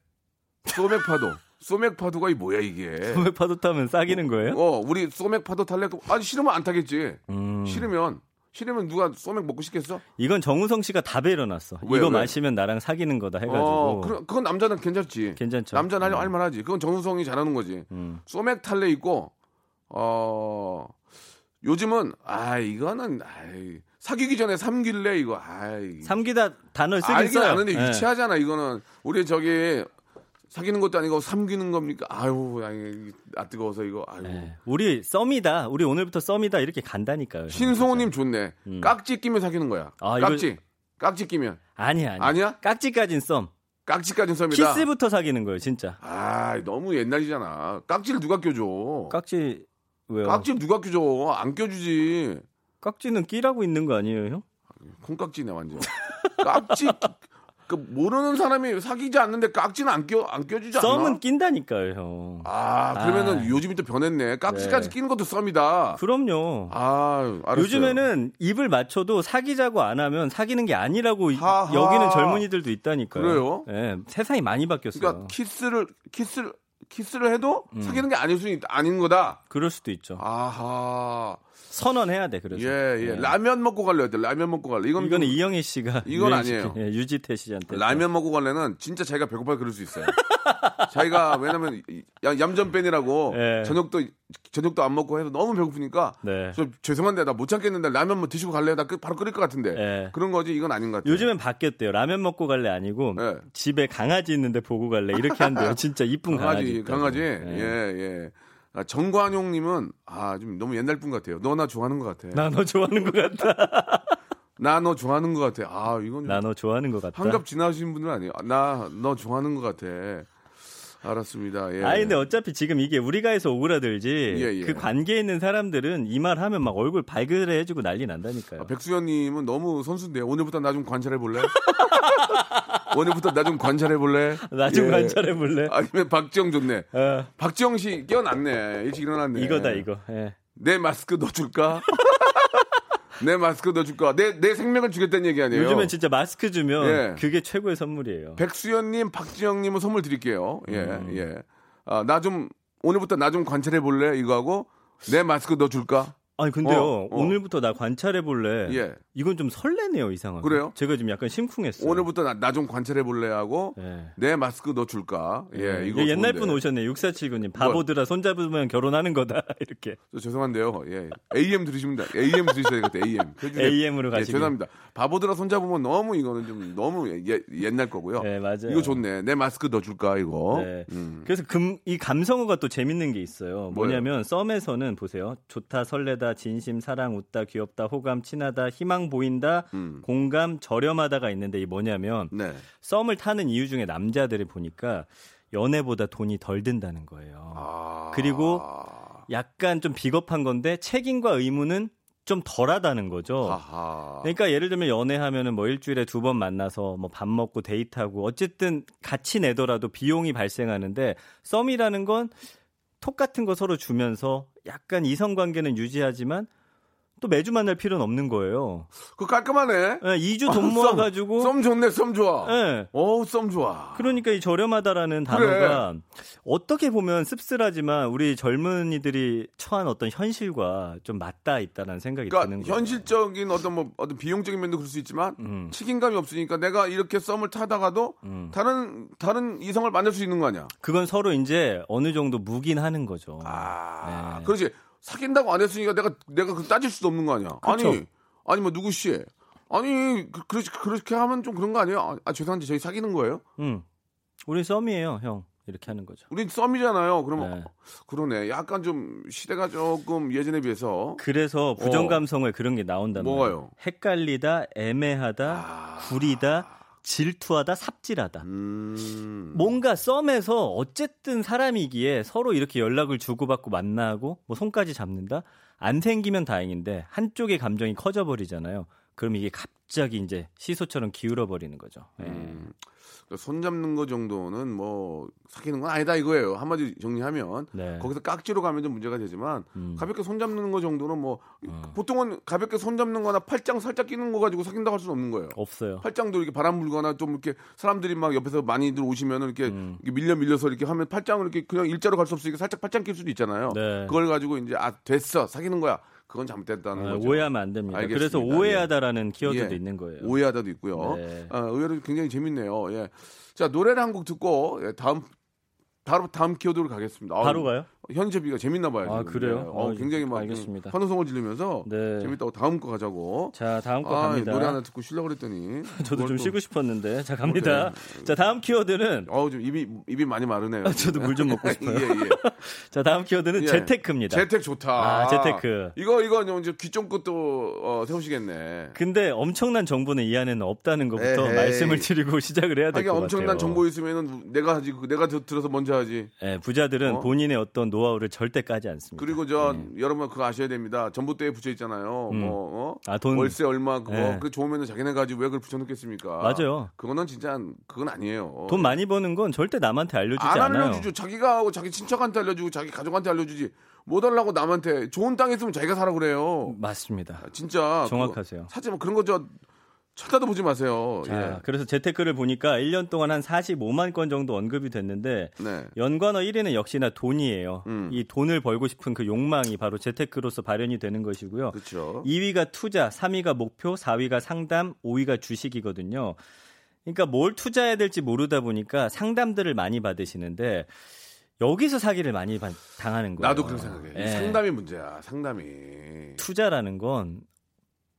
소맥 파도 [laughs] 소맥 파도가 이 뭐야 이게? 소맥 파도 타면 싸기는 거예요? 어 우리 소맥 파도 탈래? 아니 싫으면 안 타겠지. 음. 싫으면 싫으면 누가 소맥 먹고 싶겠어? 이건 정우성 씨가 답에 일어났어. 왜, 이거 왜? 마시면 나랑 사귀는 거다 해가지고. 어, 그, 그건 남자는 괜찮지. 괜찮죠. 남자는 할, 음. 할 만하지. 그건 정우성이 잘하는 거지. 음. 소맥 탈래 있고, 어, 요즘은, 아, 이거는, 아이, 사귀기 전에 삼길래, 이거, 아이. 삼기다 단어 쓰긴 알긴 써요. 아는데 예. 유치하잖아, 이거는. 우리 저기, 사귀는 것도 아니고 삼기는 겁니까? 아유, 아이, 아, 뜨거워서 이거, 아유. 예. 우리 썸이다. 우리 오늘부터 썸이다. 이렇게 간다니까요. 신송우님 좋네. 음. 깍지 끼면 사귀는 거야. 아, 이거- 깍지. 깍지 끼면. 아니야, 아니야. 아니야? 깍지까진 썸. 깍지까지는 썸이다. 키스부터 사귀는 거예요, 진짜. 아, 너무 옛날이잖아. 깍지를 누가 껴줘? 깍지 왜요? 깍지 누가 껴줘? 안 껴주지. 깍지는 끼라고 있는 거 아니에요, 형? 콩깍지네 완전. [laughs] 깍지 그 모르는 사람이 사귀지 않는데 깍지는 안 껴 안 껴주지 않나? 썸은 낀다니까요, 형. 아 그러면은 아. 요즘이 또 변했네. 깍지까지 네. 끼는 것도 썸이다. 그럼요. 아 알았어요. 요즘에는 입을 맞춰도 사귀자고 안 하면 사귀는 게 아니라고 이- 하하. 여기는 젊은이들도 있다니까요. 그래요? 예, 세상이 많이 바뀌었어요. 그러니까 키스를 키스를 키스를 해도 음. 사귀는 게 아닐 수 있, 아닌 거다. 그럴 수도 있죠. 아하. 선언해야 돼. 그래서. 예, 예. 예. 라면 먹고 갈래 어때? 라면 먹고 갈래. 이건 이거는 좀- 이영애 씨가 [laughs] 이건 아니에요. 예, 유지태 씨한테 라면 먹고 갈래는 진짜 자기가 배고파 그럴 수 있어요. [laughs] 자기가 왜냐면 야- 얌전 빼느라고 예. 저녁도 저녁도 안 먹고 해서 너무 배고프니까 네. 저 죄송한데 나 못 참겠는데 라면 뭐 드시고 갈래요? 나 그- 바로 끓일 것 같은데 예. 그런 거지 이건 아닌 것 같아요. 요즘엔 바뀌었대요. 라면 먹고 갈래 아니고 예. 집에 강아지 있는데 보고 갈래 이렇게 한대요. [laughs] 진짜 이쁜 강아지. 강아지 있다고. 강아지 예. 예 예. 아, 정관용님은 아 좀 너무 옛날 분 같아요. 너 나 좋아하는 것 같아. 나 너 좋아하는 것 같다. [laughs] 나 너 좋아하는 것 같아. 아 이건 나 너 좋아하는 것 같다. 한갑 지나신 분은 아니에요. 나 너 좋아하는 것 같아. 알았습니다. 예. 아니 근데 어차피 지금 이게 우리가 해서 오그라들지 예, 예. 그 관계에 있는 사람들은 이 말 하면 막 얼굴 발그레 해주고 난리 난다니까요. 아, 백수연님은 너무 선수인데요. 오늘부터 나 좀 관찰해 볼래? [laughs] 오늘부터 나 좀 관찰해 볼래? 나 좀 예. 관찰해 볼래? 아니면 박지영 좋네. 어, 박지영 씨 깨어났네. 일찍 일어났네. 이거다 이거. 예. 내 마스크 넣어줄까? [laughs] 내 마스크 넣어줄까? 내, 내 생명을 주겠다는 얘기 아니에요? 요즘엔 진짜 마스크 주면 예. 그게 최고의 선물이에요. 백수연님, 박지영님은 선물 드릴게요. 예, 음. 예. 아, 나 좀, 오늘부터 나 좀 관찰해 볼래? 이거 하고, 내 마스크 넣어줄까? 아니 근데요 어, 어. 오늘부터 나 관찰해 볼래. 예. 이건 좀 설레네요 이상하게. 그래요? 제가 지금 약간 심쿵했어요. 오늘부터 나 좀 관찰해 볼래? 하고, 예. 내 마스크 넣어줄까? 예, 이거. 예, 옛날 좋은데. 분 오셨네. 6479님. 바보들아 손 잡으면 결혼하는 거다. [laughs] 이렇게. 저 죄송한데요. 예. AM 들으시면 돼. AM 들으셔야 되겠다. AM. AM으로 예, 가시길. 죄송합니다. 바보들아 손 잡으면 너무 이거는 좀 너무 예, 옛날 거고요. 네, 맞아요. 이거 좋네. 내 마스크 넣어줄까 이거. 네. 음. 그래서 금, 이 감성어가 또 재밌는 게 있어요. 뭐냐면 썸에서는 보세요. 좋다, 설레다, 진심, 사랑, 웃다, 귀엽다, 호감, 친하다, 희망 보인다, 음. 공감, 저렴하다가 있는데 이 뭐냐면 네. 썸을 타는 이유 중에 남자들이 보니까 연애보다 돈이 덜 든다는 거예요. 아. 그리고 약간 좀 비겁한 건데 책임과 의무는 좀 덜하다는 거죠. 아하. 그러니까 예를 들면 연애하면은 뭐 일주일에 두 번 만나서 뭐 밥 먹고 데이트하고 어쨌든 같이 내더라도 비용이 발생하는데 썸이라는 건 톡 같은 거 서로 주면서 약간 이성 관계는 유지하지만 또 매주 만날 필요는 없는 거예요. 그 깔끔하네. 예, 2주 돈 아, 썸. 모아가지고 썸 좋네. 썸 좋아. 예. 어우 썸 좋아. 그러니까 이 저렴하다라는 그래. 단어가 어떻게 보면 씁쓸하지만 우리 젊은이들이 처한 어떤 현실과 좀 맞닿아 있다는 생각이 그러니까 드는 거예요. 현실적인 어떤 뭐 어떤 비용적인 면도 그럴 수 있지만 음. 책임감이 없으니까 내가 이렇게 썸을 타다가도 음. 다른 다른 이성을 만날 수 있는 거 아니야. 그건 서로 이제 어느 정도 묵인하는 거죠. 아, 네. 그렇지. 사귄다고 안 했으니까 내가 내가 그 따질 수도 없는 거 아니야. 그쵸. 아니, 아니 뭐 누구 씨, 아니 그, 그렇게 그렇게 하면 좀 그런 거 아니에요? 아, 아, 죄송한데 저희 사귀는 거예요? 음. 우리 썸이에요, 형. 이렇게 하는 거죠. 우린 썸이잖아요. 그러면 네. 어, 그러네. 약간 좀 시대가 조금 예전에 비해서 그래서 부정 감성에 그런 게. 어. 뭐가요? 헷갈리다, 애매하다, 아. 구리다, 질투하다, 삽질하다. 음, 뭔가 썸에서 어쨌든 사람이기에 서로 이렇게 연락을 주고받고 만나고 뭐 손까지 잡는다? 안 생기면 다행인데 한쪽의 감정이 커져버리잖아요. 그럼 이게 갑자기 이제 시소처럼 기울어 버리는 거죠. 예. 음. 그 손 잡는 거 정도는 뭐 사귀는 건 아니다 이거예요. 한마디 정리하면 네. 거기서 깍지로 가면 좀 문제가 되지만 음. 가볍게 손 잡는 거 정도는 뭐 어. 보통은 가볍게 손 잡는 거나 팔짱 살짝 끼는 거 가지고 사귄다고 할 수는 없는 거예요. 없어요. 팔짱도 이렇게 바람 불거나 좀 이렇게 사람들이 막 옆에서 많이들 오시면 은 이렇게, 음. 이렇게 밀려 밀려서 이렇게 하면 팔짱을 이렇게 그냥 일자로 갈 수 없으니까 살짝 팔짱 낄 수도 있잖아요. 네. 그걸 가지고 이제 아 됐어 사귀는 거야. 그건 잘못됐다는 아, 거죠. 오해하면 안 됩니다. 알겠습니다. 그래서 오해하다라는 키워드도 예. 있는 거예요. 오해하다도 있고요. 네. 아, 의외로 굉장히 재밌네요. 예. 자 노래를 한 곡 듣고 예, 다음 바로 다음 키워드로 가겠습니다. 바로 가요? 현재비가 재밌나 봐요. 아, 지금. 그래요? 네. 어, 어, 굉장히 막 알겠습니다. 환호성을 지르면서 네. 재밌다고 다음 거 가자고. 자, 다음 거 아, 갑니다. 노래 하나 듣고 쉬려고 그랬더니 [laughs] 저도 좀 또- 쉬고 싶었는데. 자, 갑니다. 자, 다음 키워드는 어우 좀 입이 입이 많이 마르네요. [laughs] 저도 물 좀 먹고 [laughs] 싶어요. 예, 예. 자, 다음 키워드는 예. 재테크입니다. 재택 좋다. 아, 재테크. 이거 이거 이제 귀쫑끝도 어, 세우시겠네. 근데 엄청난 정보는 이 안에는 없다는 것부터 에헤이. 말씀을 드리고 시작을 해야 될 것 같아요. 엄청난 정보 있으면은 내가 그 내가 들- 들어서 먼저 하지. 예, 부자들은 어? 본인의 어떤 노하우를 절대 까지 않습니다. 그리고 저 여러분 그거 아셔야 됩니다. 전봇대에 붙여 있잖아요. 음. 뭐 어? 아, 돈. 월세 얼마 그거 예. 그 좋으면은 자기네 가지고 왜 그걸 붙여 놓겠습니까? 맞아요. 그거는 진짜 그건 아니에요. 돈 많이 버는 건 절대 남한테 알려주지 안 않아요. 알려주죠. 자기가 하고 자기 친척한테 알려주고 자기 가족한테 알려주지. 못 하려고 남한테 좋은 땅 있으면 자기가 사라 그래요. 맞습니다. 진짜 정확하세요. 사지 뭐 그런 거저 쳐다도 보지 마세요. 자, 예. 그래서 재테크를 보니까 1년 동안 한 45만 건 정도 언급이 됐는데 네. 연관어 1위는 역시나 돈이에요. 음. 이 돈을 벌고 싶은 그 욕망이 바로 재테크로서 발현이 되는 것이고요. 그렇죠. 2위가 투자, 3위가 목표, 4위가 상담, 5위가 주식이거든요. 그러니까 뭘 투자해야 될지 모르다 보니까 상담들을 많이 받으시는데 여기서 사기를 많이 바- 당하는 거예요. 나도 그렇게 생각해. 예. 상담이 문제야. 상담이. 투자라는 건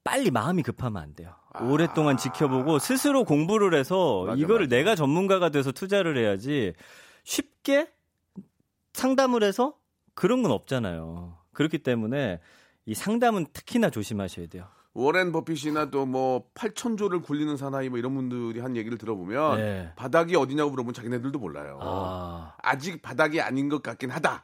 빨리 마음이 급하면 안 돼요. 아. 오랫동안 지켜보고 스스로 공부를 해서 맞아, 이거를 맞아. 내가 전문가가 돼서 투자를 해야지 쉽게 상담을 해서 그런 건 없잖아요. 그렇기 때문에 이 상담은 특히나 조심하셔야 돼요. 워렌 버핏이나 또 뭐 8천조를 굴리는 사나이 뭐 이런 분들이 한 얘기를 들어보면 네. 바닥이 어디냐고 물어보면 자기네들도 몰라요. 아, 아직 바닥이 아닌 것 같긴 하다.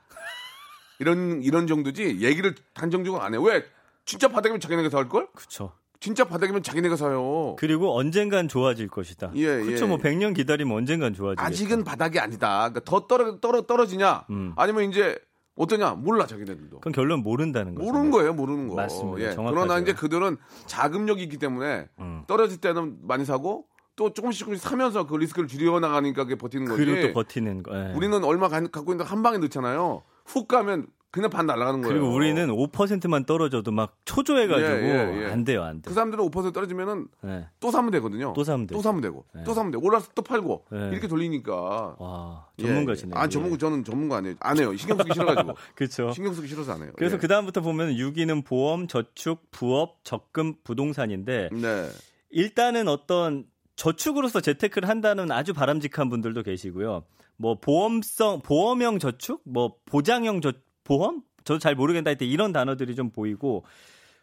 이런 이런 정도지 얘기를 단정적으로 안 해. 왜? 진짜 바닥이면 자기네가 살 걸? 그쵸. 진짜 바닥이면 자기네가 사요. 그리고 언젠간 좋아질 것이다. 예, 그렇죠. 예. 뭐 100년 기다리면 언젠간 좋아지겠죠. 아직은 바닥이 아니다. 그러니까 더 떨어, 떨어 떨어지냐? 음. 아니면 이제 어떠냐? 몰라 자기네들도. 그건 결론 모른다는 거죠. 모르는 거예요, 모르는 거. 맞습니다. 예. 그러나 이제 그들은 자금력이 있기 때문에 음. 떨어질 때는 많이 사고 또 조금씩 조금씩 사면서 그 리스크를 줄여 나가니까 그게 버티는 거지. 그리고 또 버티는 거. 예. 우리는 얼마 가- 갖고 있는데 한 방에 넣잖아요. 훅 가면 그냥 반 날아가는 거예요. 그리고 우리는 5%만 떨어져도 막 초조해가지고 예, 예, 예. 안 돼요, 안 돼. 그 사람들은 5% 떨어지면은 예. 또 사면 되거든요. 또 사면 돼요. 또 사면 되고. 네. 또 사면 돼. 올라서 또 팔고. 네. 이렇게 돌리니까. 와, 예, 전문가시네요. 아, 전문가 저는 전문가 아니에요. 안 해요. 신경 쓰기 싫어가지고. [laughs] 그렇죠. 신경 쓰기 싫어서 안 해요. 그래서 예. 그 다음부터 보면 6위는 보험, 저축, 부업, 적금, 부동산인데 네. 일단은 어떤 저축으로서 재테크를 한다는 아주 바람직한 분들도 계시고요. 뭐 보험성 보험형 저축, 뭐 보장형 저 보험, 저도 잘 모르겠다 할 때 이런 단어들이 좀 보이고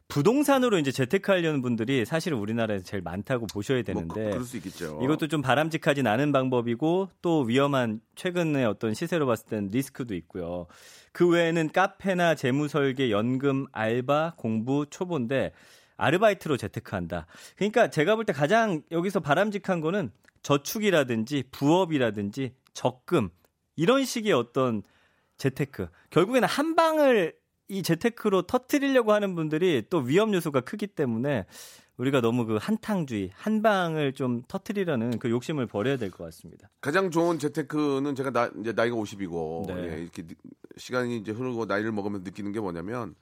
부동산으로 이제 재테크하려는 분들이 사실은 우리나라에서 제일 많다고 보셔야 뭐 되는데 그, 있겠죠. 이것도 좀 바람직하진 않은 방법이고 또 위험한 최근의 어떤 시세로 봤을 땐 리스크도 있고요. 그 외에는 카페나 재무 설계, 연금, 알바, 공부, 초보인데 아르바이트로 재테크한다. 그러니까 제가 볼 때 가장 여기서 바람직한 거는 저축이라든지 부업이라든지 적금 이런 식의 어떤 재테크. 결국에는 한 방을 이 재테크로 터트리려고 하는 분들이 또 위험 요소가 크기 때문에 우리가 너무 그 한탕주의, 한 방을 좀 터트리려는 그 욕심을 버려야 될 것 같습니다. 가장 좋은 재테크는 제가 나, 이제 나이가 50이고 네. 예, 이렇게 느- 시간이 이제 흐르고 나이를 먹으면 느끼는 게 뭐냐면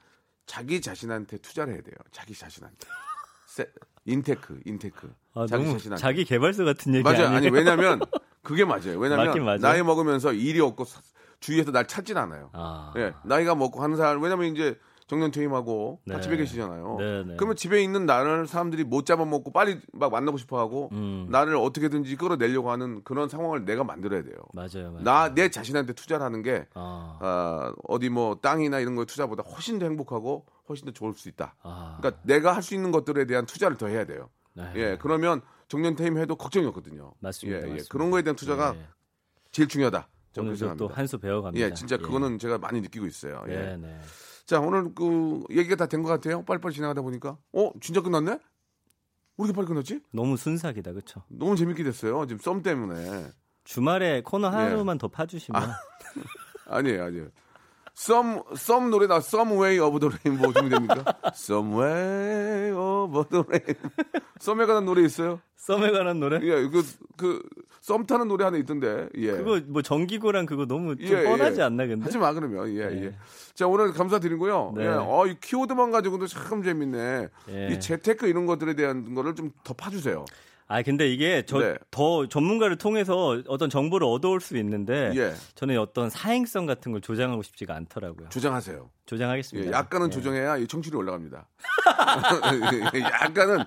자기 자신한테 투자를 해야 돼요. 자기 자신한테. [laughs] 세, 인테크, 인테크. 아, 자기 자신한테. 자기 개발서 같은 얘기 맞아요. 아니에요? 아니 왜냐면 그게 맞아요. 왜냐면. 나이 먹으면서 일이 없고 사- 주위에서 날 찾진 않아요. 아, 예, 나이가 먹고 하는 사람 왜냐면 이제 정년 퇴임하고 다 네. 집에 계시잖아요. 네, 네. 그러면 집에 있는 나를 사람들이 못 잡아먹고 빨리 막 만나고 싶어하고 음. 나를 어떻게든지 끌어내려고 하는 그런 상황을 내가 만들어야 돼요. 맞아요, 맞아요. 나 내 자신한테 투자를 하는 게 아, 아, 어디 뭐 땅이나 이런 거에 투자보다 훨씬 더 행복하고 훨씬 더 좋을 수 있다. 아, 그러니까 내가 할 수 있는 것들에 대한 투자를 더 해야 돼요. 네. 예, 그러면 정년 퇴임해도 걱정이 없거든요. 맞습니다, 예, 예. 맞습니다. 그런 거에 대한 투자가 네. 제일 중요하다. 오늘도 또. 한 수 배워갑니다. 예, 진짜 그거는 제가 많이 느끼고 있어요. 예. 네, 네. 자, 오늘 그 얘기가 다 된 것 같아요. 빨리빨리 지나가다 보니까. 어, 진짜 끝났네? 왜 이렇게 빨리 끝났지? 너무 순삭이다, 그렇죠? 너무 재밌게 됐어요. 지금 썸 때문에. 주말에 코너 예. 하루만 더 파주시면 [laughs] 아니에요, 아니에요. 썸, 썸 노래 나 Some Way of the Rainbow 준비됩니까? Some Way of the Rainbow. 썸에 관한 노래 있어요? 썸에 관한 노래? 예, 그, 그, 썸 타는 노래 하나 있던데. 예. 그거 뭐 정기고랑 그거 너무 좀 예, 뻔하지 예. 않나 근데? 하지 마 그러면 예, 네. 예. 자 오늘 감사드리고요. 네. 예, 어, 이 키워드만 가지고도 참 재밌네. 예. 이 재테크 이런 것들에 대한 거를 좀 더 파주세요. 아 근데 이게 저 네. 더 전문가를 통해서 어떤 정보를 얻어올 수 있는데 예, 저는 어떤 사행성 같은 걸 조장하고 싶지가 않더라고요. 조장하세요. 예, 조장하겠습니다. 약간은 예. 조정해야 이 청취율이 올라갑니다. [laughs] 약간은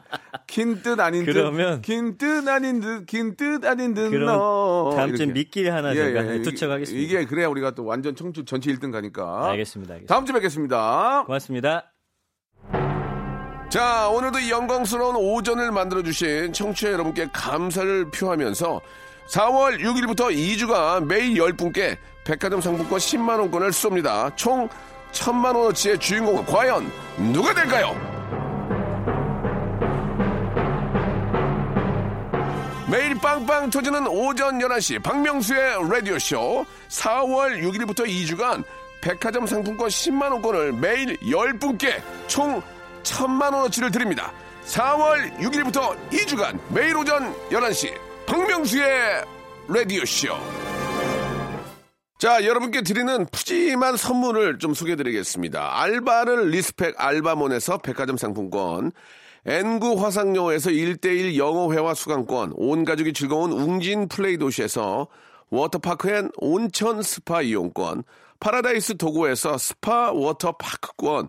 긴 뜻 아닌 뜻, 그러면- 긴 뜻 아닌 듯, 긴 뜻 아닌 듯. 그럼 너. 다음 주에 이렇게. 미끼 하나 예, 제가 예, 투척하겠습니다. 이게 그래야 우리가 또 완전 청취 전체 1등 가니까. 알겠습니다. 알겠습니다. 다음 주에 뵙겠습니다. 고맙습니다. 자, 오늘도 이 영광스러운 오전을 만들어주신 청취자 여러분께 감사를 표하면서 4월 6일부터 2주간 매일 10분께 백화점 상품권 10만원권을 쏩니다. 총 1000만원어치의 주인공은 과연 누가 될까요? 매일 빵빵 터지는 오전 11시 박명수의 라디오쇼 4월 6일부터 2주간 백화점 상품권 10만원권을 매일 10분께 총 1000만원어치를 드립니다. 4월 6일부터 2주간 매일 오전 11시 박명수의 라디오쇼. 자, 여러분께 드리는 푸짐한 선물을 좀 소개해 드리겠습니다. 알바를 respect 알바몬에서 백화점 상품권, 엔구 화상영어에서 1대1 영어회화 수강권, 온 가족이 즐거운 웅진 플레이 도시에서 워터파크 and 온천 스파 이용권, 파라다이스 도고에서 스파 워터파크권,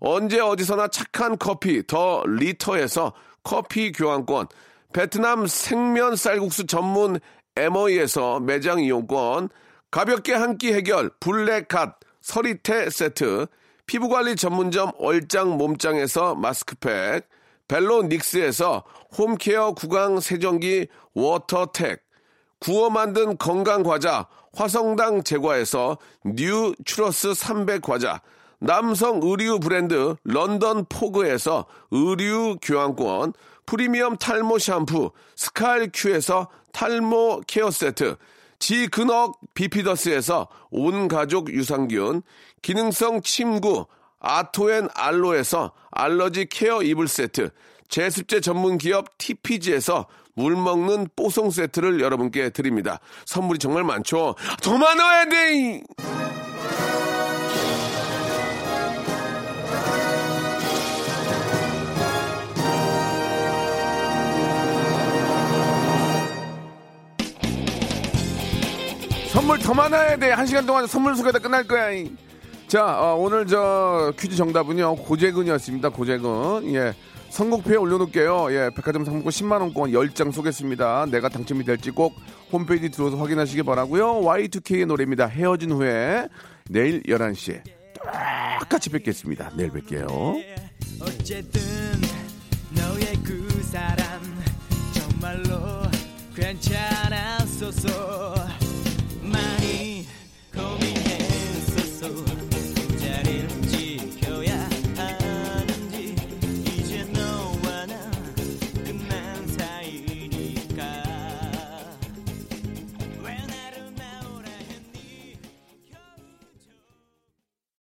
언제 어디서나 착한 커피 더 리터에서 커피 교환권, 베트남 생면 쌀국수 전문 에머이에서 매장 이용권, 가볍게 한 끼 해결 블랙갓 서리태 세트, 피부관리 전문점 얼짱 몸짱에서 마스크팩, 벨로닉스에서 home care 구강 세정기 워터텍, 구워 만든 건강 과자 화성당 제과에서 뉴 추러스 300 과자, 남성 의류 브랜드 런던 포그에서 의류 교환권, 프리미엄 탈모 샴푸 스칼 큐에서 탈모 케어 세트, 지근억 비피더스에서 온 가족 유산균, 기능성 침구 아토앤 알로에서 알러지 케어 이불 세트, 제습제 전문 기업 TPG에서 물 먹는 뽀송 세트를 여러분께 드립니다. 선물이 정말 많죠? 돼! 선물 더 많아야 돼. 한 시간 동안 선물 소개다 끝날 거야. 이. 자, 어, 오늘 저 퀴즈 정답은요. 고재근이었습니다. 고재근. 예. 선곡표에 올려놓을게요. 예. 백화점 상품권 10만원권 10장 쏘겠습니다. 내가 당첨이 될지 꼭 홈페이지 들어서 확인하시기 바라고요 Y2K의 노래입니다. 헤어진 후에 내일 11시에 똑같이 뵙겠습니다. 내일 뵐게요. 어쨌든 너의 그 사람 정말로 괜찮았었어